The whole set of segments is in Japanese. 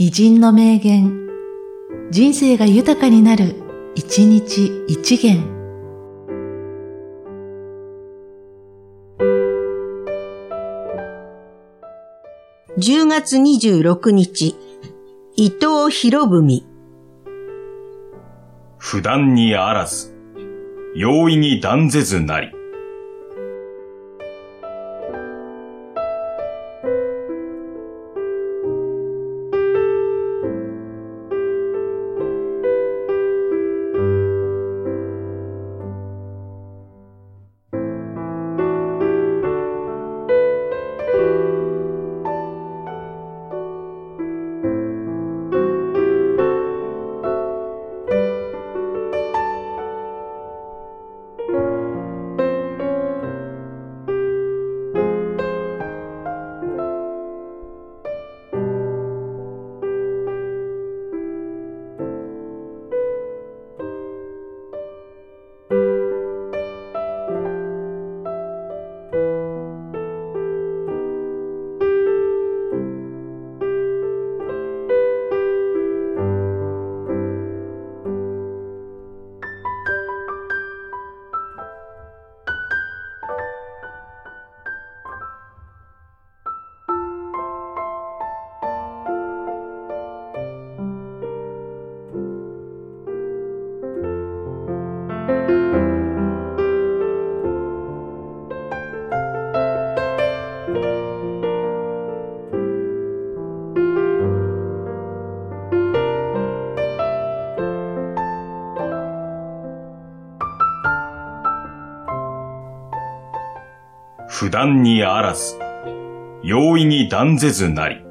偉人の名言、人生が豊かになる、一日一元。10月26日、伊藤博文。不断にあらず、容易に断ぜずなり。不断にあらず、容易に断ぜずなり。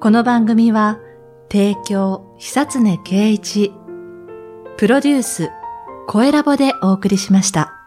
この番組は、提供、久常圭一、プロデュース、声ラボでお送りしました。